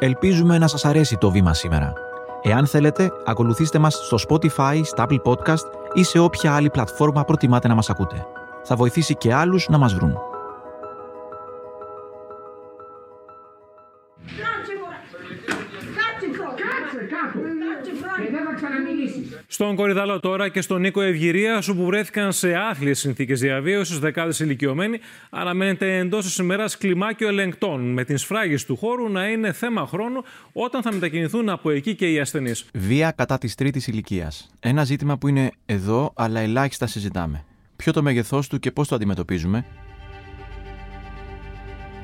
Ελπίζουμε να σας αρέσει το βήμα σήμερα. Εάν θέλετε, ακολουθήστε μας στο Spotify, στα Apple Podcast ή σε όποια άλλη πλατφόρμα προτιμάτε να μας ακούτε. Θα βοηθήσει και άλλους να μας βρουν. Στον Κορυδαλό τώρα και στον Νίκο Ευγυρία, όπου βρέθηκαν σε άθλιες συνθήκες διαβίωσης δεκάδες ηλικιωμένοι, αναμένεται εντός της ημέρας κλιμάκιο ελεγκτών, με την σφράγιση του χώρου να είναι θέμα χρόνου όταν θα μετακινηθούν από εκεί και οι ασθενείς. Βία κατά της τρίτης ηλικίας. Ένα ζήτημα που είναι εδώ, αλλά ελάχιστα συζητάμε. Ποιο το μέγεθός του και πώς το αντιμετωπίζουμε;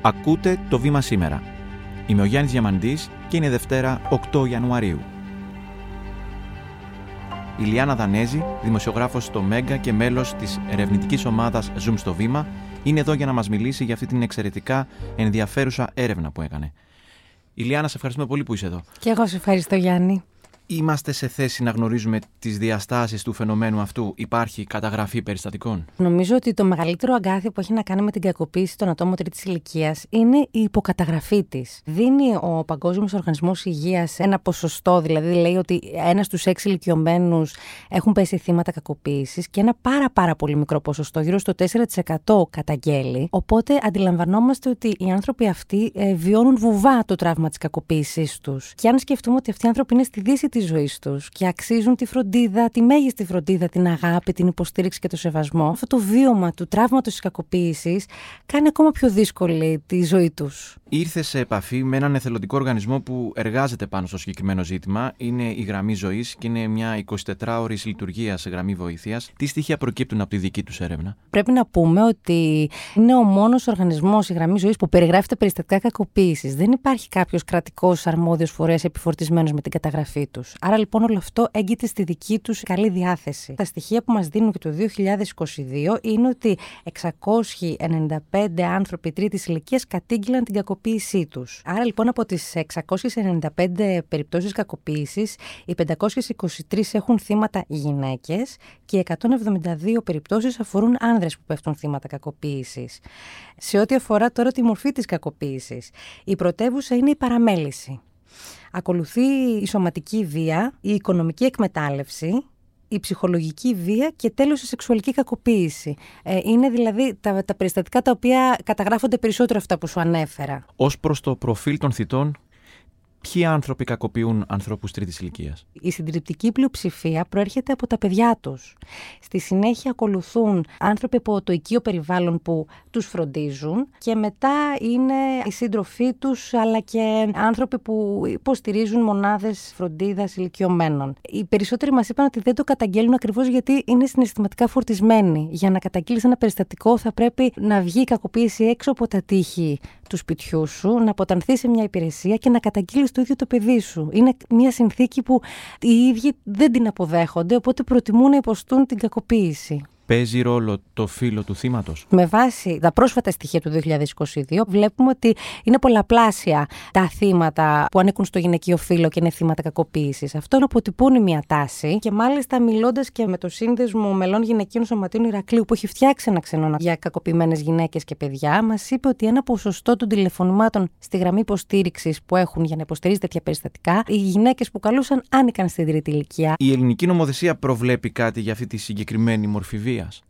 Ακούτε το βήμα σήμερα. Είμαι ο Γιάννης Διαμαντής και είναι Δευτέρα 8 Ιανουαρίου. Η Λιάνα Δανέζη, δημοσιογράφος στο Μέγκα και μέλος της ερευνητικής ομάδας Zoom στο Βήμα, είναι εδώ για να μας μιλήσει για αυτή την εξαιρετικά ενδιαφέρουσα έρευνα που έκανε. Ηλιάνα, σε ευχαριστούμε πολύ που είσαι εδώ. Και εγώ σε ευχαριστώ, Γιάννη είμαστε σε θέση να γνωρίζουμε τις διαστάσεις του φαινομένου αυτού, υπάρχει καταγραφή περιστατικών; Νομίζω ότι το μεγαλύτερο αγκάθι που έχει να κάνει με την κακοποίηση των ατόμων τρίτης ηλικίας είναι η υποκαταγραφή της. Δίνει ο Παγκόσμιος Οργανισμός Υγείας ένα ποσοστό, δηλαδή λέει ότι ένας στους έξι ηλικιωμένους έχουν πέσει θύματα κακοποίησης και ένα πάρα πάρα πολύ μικρό ποσοστό, γύρω στο 4% καταγγέλει. Οπότε αντιλαμβανόμαστε ότι οι άνθρωποι αυτοί ε, βιώνουν βουβά το τραύμα της κακοποίησής τους. Και αν σκεφτούμε ότι αυτοί οι άνθρωποι είναι στη δύση τη ζωή τους και αξίζουν τη φροντίδα, τη μέγιστη φροντίδα, την αγάπη, την υποστήριξη και το σεβασμό, αυτό το βίωμα του τραύματος της κακοποίησης κάνει ακόμα πιο δύσκολη τη ζωή τους. Ήρθε σε επαφή με έναν εθελοντικό οργανισμό που εργάζεται πάνω στο συγκεκριμένο ζήτημα. Είναι η Γραμμή Ζωής και είναι μια 24ωρη λειτουργίας σε γραμμή βοήθειας. Τι στοιχεία προκύπτουν από τη δική τους έρευνα; Πρέπει να πούμε ότι είναι ο μόνος οργανισμός, η Γραμμή Ζωής, που περιγράφει τα περιστατικά κακοποίησης. Δεν υπάρχει κάποιος κρατικός αρμόδιος φορέας επιφορτισμένος με την καταγραφή τους. Άρα λοιπόν όλο αυτό έγκυται στη δική τους καλή διάθεση. Τα στοιχεία που μας δίνουν και το 2022 είναι ότι 695 άνθρωποι τρίτης ηλικίας κατήγγειλαν την κακοποίησή τους. Άρα λοιπόν από τις 695 περιπτώσεις κακοποίησης, οι 523 έχουν θύματα γυναίκες και 172 περιπτώσεις αφορούν άνδρες που πέφτουν θύματα κακοποίησης. Σε ό,τι αφορά τώρα τη μορφή της κακοποίησης, η πρωτεύουσα είναι η παραμέληση. Ακολουθεί η σωματική βία, η οικονομική εκμετάλλευση, η ψυχολογική βία και τέλος η σεξουαλική κακοποίηση. Ε, είναι δηλαδή τα, τα περιστατικά τα οποία καταγράφονται περισσότερο αυτά που σου ανέφερα. Ως προς το προφίλ των θητών, Ποιοι άνθρωποι κακοποιούν ανθρώπους τρίτης ηλικίας; Η συντριπτική πλειοψηφία προέρχεται από τα παιδιά τους. Στη συνέχεια ακολουθούν άνθρωποι από το οικείο περιβάλλον που τους φροντίζουν και μετά είναι οι σύντροφοί τους, αλλά και άνθρωποι που υποστηρίζουν μονάδες φροντίδας ηλικιωμένων. Οι περισσότεροι μας είπαν ότι δεν το καταγγέλνουν ακριβώς γιατί είναι συναισθηματικά φορτισμένοι. Για να καταγγείλεις ένα περιστατικό θα πρέπει να βγει η κακοποίηση έξω από τα τείχη του σπιτιού σου, να αποτανθεί σε μια υπηρεσία και να καταγγείλεις το ίδιο το παιδί σου. Είναι μια συνθήκη που οι ίδιοι δεν την αποδέχονται, οπότε προτιμούν να υποστούν την κακοποίηση. Παίζει ρόλο το φύλλο του θύματος; Με βάση τα πρόσφατα στοιχεία του 2022, βλέπουμε ότι είναι πολλαπλάσια τα θύματα που ανήκουν στο γυναικείο φύλλο και είναι θύματα κακοποίησης. Αυτό είναι αποτυπώνει μια τάση και μάλιστα μιλώντας και με το σύνδεσμο μελών γυναικείων σωματείων Ηρακλείου που έχει φτιάξει ένα ξενώνα για κακοποιημένες γυναίκες και παιδιά, μας είπε ότι ένα ποσοστό των τηλεφωνημάτων στη γραμμή υποστήριξης που έχουν για να υποστηρίζει τέτοια περιστατικά, οι γυναίκες που καλούσαν άνοικαν στην τρίτη ηλικία. Η ελληνική νομοθεσία προβλέπει κάτι για αυτή τη συγκεκριμένη μορφή βίας; Mesías.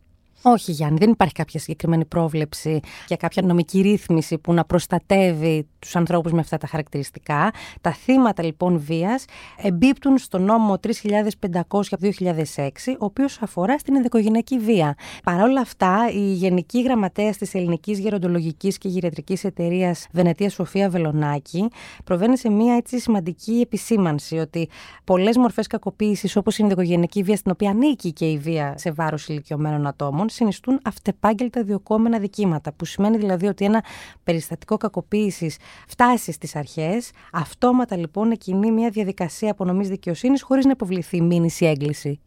Όχι, Γιάννη, δεν υπάρχει κάποια συγκεκριμένη πρόβλεψη για κάποια νομική ρύθμιση που να προστατεύει τους ανθρώπους με αυτά τα χαρακτηριστικά. Τα θύματα λοιπόν βίας εμπίπτουν στο νόμο 3500 2006, ο οποίος αφορά στην ενδοικογενειακή βία. Παρ' όλα αυτά, η Γενική Γραμματέας της Ελληνικής Γεροντολογικής και Γυριατρικής Εταιρείας Βενετίας Σοφία Βελονάκη προβαίνει σε μια έτσι σημαντική επισήμανση ότι πολλές μορφές κακοποίησης, όπως η ενδοικογενειακή βία, στην οποία ανήκει και η βία σε βάρος ηλικιωμένων ατόμων, συνιστούν αυτεπάγγελτα διοκόμενα δικήματα. Που σημαίνει δηλαδή ότι ένα περιστατικό κακοποίησης φτάσει στις αρχές, αυτόματα λοιπόν εκκινεί μια διαδικασία απονομής δικαιοσύνης χωρίς να υποβληθεί μήνυση έγκληση.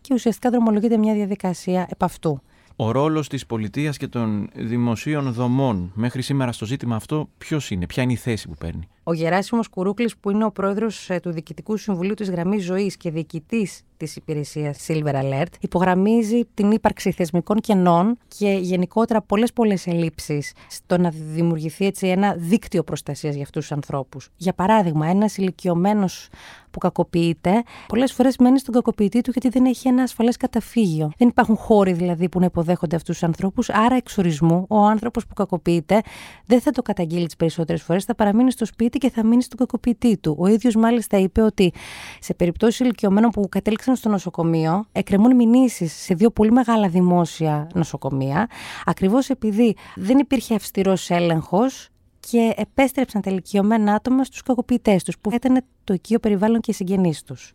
Και ουσιαστικά δρομολογείται μια διαδικασία επ' αυτού. Ο ρόλος της πολιτείας και των δημοσίων δομών μέχρι σήμερα στο ζήτημα αυτό, ποιος είναι, ποια είναι η θέση που παίρνει; Ο Γεράσιμος Κουρούκλης, που είναι ο πρόεδρος ε, του Διοικητικού Συμβουλίου της Γραμμής Ζωής και διοικητής της υπηρεσίας Silver Alert, υπογραμμίζει την ύπαρξη θεσμικών κενών και γενικότερα πολλές πολλές ελλείψεις στο να δημιουργηθεί έτσι ένα δίκτυο προστασίας για αυτούς τους ανθρώπους. Για παράδειγμα, ένας ηλικιωμένος που κακοποιείται, πολλές φορές μένει στον κακοποιητή του γιατί δεν έχει ένα ασφαλές καταφύγιο. Δεν υπάρχουν χώροι δηλαδή που να υποδέχονται αυτούς τους ανθρώπους, άρα εξορισμού ο άνθρωπος που κακοποιείται δεν θα το καταγγείλει τις περισσότερες φορές, θα παραμείνει στο σπίτι και θα μείνει στον κακοποιητή του. Ο ίδιος μάλιστα είπε ότι σε περιπτώσεις ηλικιωμένων που κατέληξαν στο νοσοκομείο, εκκρεμούν μηνύσεις σε δύο πολύ μεγάλα δημόσια νοσοκομεία, ακριβώς επειδή δεν υπήρχε αυστηρός έλεγχος και επέστρεψαν τα ηλικιωμένα άτομα στους κακοποιητές τους, που ήταν το οικείο περιβάλλον και οι συγγενείς τους.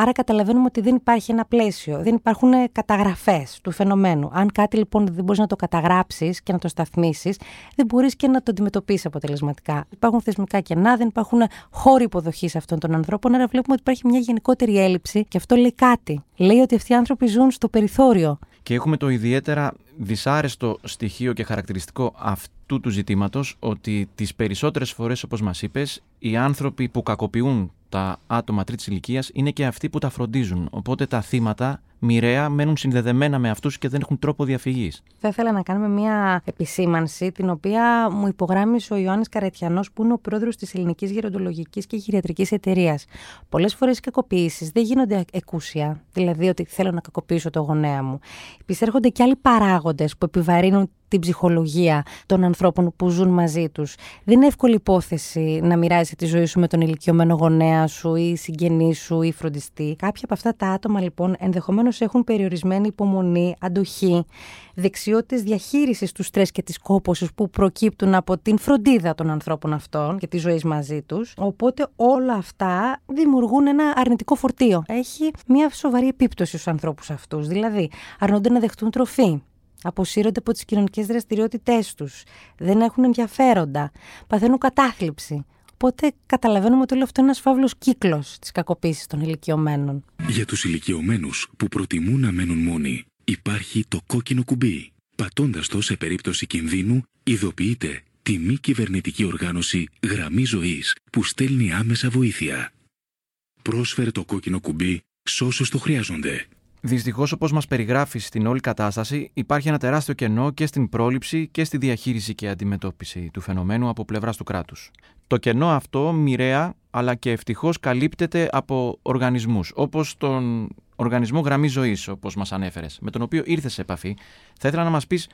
Άρα καταλαβαίνουμε ότι δεν υπάρχει ένα πλαίσιο, δεν υπάρχουν καταγραφές του φαινομένου. Αν κάτι λοιπόν δεν μπορείς να το καταγράψεις και να το σταθμίσεις, δεν μπορείς και να το αντιμετωπίσεις αποτελεσματικά. Υπάρχουν θεσμικά κενά, δεν υπάρχουν χώροι υποδοχής αυτών των ανθρώπων, άρα βλέπουμε ότι υπάρχει μια γενικότερη έλλειψη και αυτό λέει κάτι. Λέει ότι αυτοί οι άνθρωποι ζουν στο περιθώριο. Και έχουμε το ιδιαίτερα δυσάρεστο στοιχείο και χαρακτηριστικό αυτού του ζητήματος ότι τις περισσότερες φορές όπως μας είπες οι άνθρωποι που κακοποιούν τα άτομα τρίτης ηλικίας είναι και αυτοί που τα φροντίζουν. Οπότε τα θύματα μοιραία μένουν συνδεδεμένα με αυτούς και δεν έχουν τρόπο διαφυγής. Θα ήθελα να κάνουμε μια επισήμανση, την οποία μου υπογράμμισε ο Ιωάννης Καρετιανός, που είναι ο πρόεδρος της Ελληνικής Γεροντολογικής και Γυριατρική Εταιρείας. Πολλές φορές οι κακοποιήσεις δεν γίνονται εκούσια, δηλαδή ότι θέλω να κακοποιήσω το γονέα μου. Επισέρχονται και άλλοι παράγοντε που επιβαρύνουν την ψυχολογία των ανθρώπων που ζουν μαζί τους. Δεν είναι εύκολη υπόθεση να μοιράζει τη ζωή σου με τον ηλικιωμένο γονέα σου ή συγγενή σου ή φροντιστή. Κάποια από αυτά τα άτομα λοιπόν ενδεχομένως έχουν περιορισμένη υπομονή, αντοχή, δεξιότητες διαχείρισης του στρες και της κόπωσης που προκύπτουν από την φροντίδα των ανθρώπων αυτών και της ζωής μαζί τους. Οπότε όλα αυτά δημιουργούν ένα αρνητικό φορτίο. Έχει μια σοβαρή επίπτωση στους ανθρώπους αυτούς. Δηλαδή, αρνούνται να δεχτούν τροφή, αποσύρονται από τις κοινωνικές δραστηριότητές τους, δεν έχουν ενδιαφέροντα, παθαίνουν κατάθλιψη. Οπότε καταλαβαίνουμε ότι όλο αυτό είναι ένας φαύλος κύκλος της κακοποίησης των ηλικιωμένων. Για τους ηλικιωμένους που προτιμούν να μένουν μόνοι, υπάρχει το κόκκινο κουμπί. Πατώντας το σε περίπτωση κινδύνου, ειδοποιείται τη μη κυβερνητική οργάνωση Γραμμή Ζωής που στέλνει άμεσα βοήθεια. Πρόσφερε το κόκκινο κουμπί σε όσους το χρειάζονται. Δυστυχώς, όπως μας περιγράφεις στην όλη κατάσταση, υπάρχει ένα τεράστιο κενό και στην πρόληψη και στη διαχείριση και αντιμετώπιση του φαινομένου από πλευράς του κράτους. Το κενό αυτό μοιραία αλλά και ευτυχώς καλύπτεται από οργανισμούς, όπως τον Οργανισμό Γραμμή Ζωής, όπως μας ανέφερες, με τον οποίο ήρθες σε επαφή. Θα ήθελα να μας πεις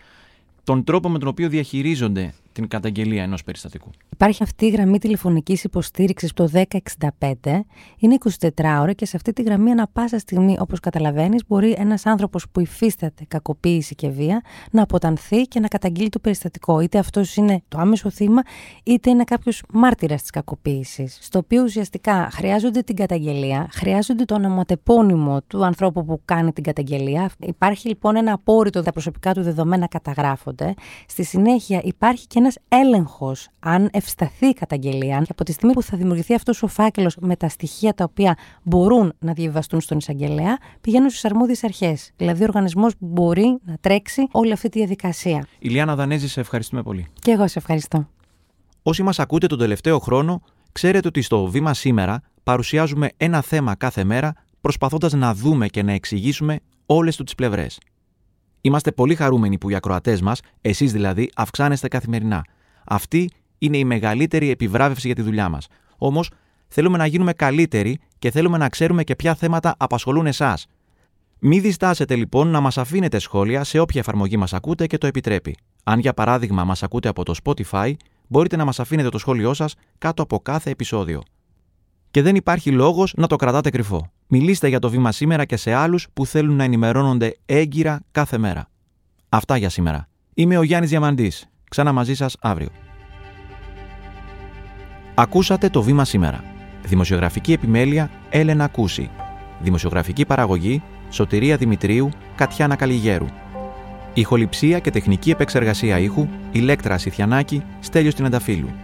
τον τρόπο με τον οποίο διαχειρίζονται την καταγγελία ενός περιστατικού. Υπάρχει αυτή η γραμμή τηλεφωνικής υποστήριξης το 1065. Είναι 24 ώρα και σε αυτή τη γραμμή, ανα πάσα στιγμή, όπως καταλαβαίνεις, μπορεί ένας άνθρωπος που υφίσταται κακοποίηση και βία να αποτανθεί και να καταγγείλει το περιστατικό. Είτε αυτός είναι το άμεσο θύμα, είτε είναι κάποιος μάρτυρας της κακοποίησης. Στο οποίο ουσιαστικά χρειάζονται την καταγγελία, χρειάζονται το ονοματεπώνυμο του ανθρώπου που κάνει την καταγγελία. Υπάρχει λοιπόν ένα απόρριτο, τα προσωπικά του δεδομένα καταγράφονται. Στη συνέχεια υπάρχει και ένας έλεγχος αν ευσταθεί η καταγγελία. Και από τη στιγμή που θα δημιουργηθεί αυτός ο φάκελος με τα στοιχεία τα οποία μπορούν να διαβαστούν στον εισαγγελέα, πηγαίνουν στις αρμόδιες αρχές. Δηλαδή, ο οργανισμός μπορεί να τρέξει όλη αυτή τη διαδικασία. Ηλιάνα Δανέζη, σε ευχαριστούμε πολύ. Και εγώ σε ευχαριστώ. Όσοι μας ακούτε τον τελευταίο χρόνο, ξέρετε ότι στο βήμα σήμερα παρουσιάζουμε ένα θέμα κάθε μέρα, προσπαθώντας να δούμε και να εξηγήσουμε όλες του τις πλευρές. Είμαστε πολύ χαρούμενοι που οι ακροατές μας, εσείς δηλαδή, αυξάνεστε καθημερινά. Αυτή είναι η μεγαλύτερη επιβράβευση για τη δουλειά μας. Όμως, θέλουμε να γίνουμε καλύτεροι και θέλουμε να ξέρουμε και ποια θέματα απασχολούν εσάς. Μην διστάσετε λοιπόν να μας αφήνετε σχόλια σε όποια εφαρμογή μας ακούτε και το επιτρέπει. Αν για παράδειγμα μας ακούτε από το Spotify, μπορείτε να μας αφήνετε το σχόλιο σας κάτω από κάθε επεισόδιο. Και δεν υπάρχει λόγος να το κρατάτε κρυφό. Μιλήστε για το βήμα σήμερα και σε άλλους που θέλουν να ενημερώνονται έγκυρα κάθε μέρα. Αυτά για σήμερα. Είμαι ο Γιάννης Διαμαντής. Ξανά μαζί σας αύριο. Ακούσατε το βήμα σήμερα. Δημοσιογραφική επιμέλεια Έλενα Κούση. Δημοσιογραφική παραγωγή Σωτηρία Δημητρίου Κατιάνα Καλιγέρου. Ηχοληψία και τεχνική επεξεργασία ήχου Ηλέκτρα Σιθιανάκη Στέλιος Τινανταφύλου.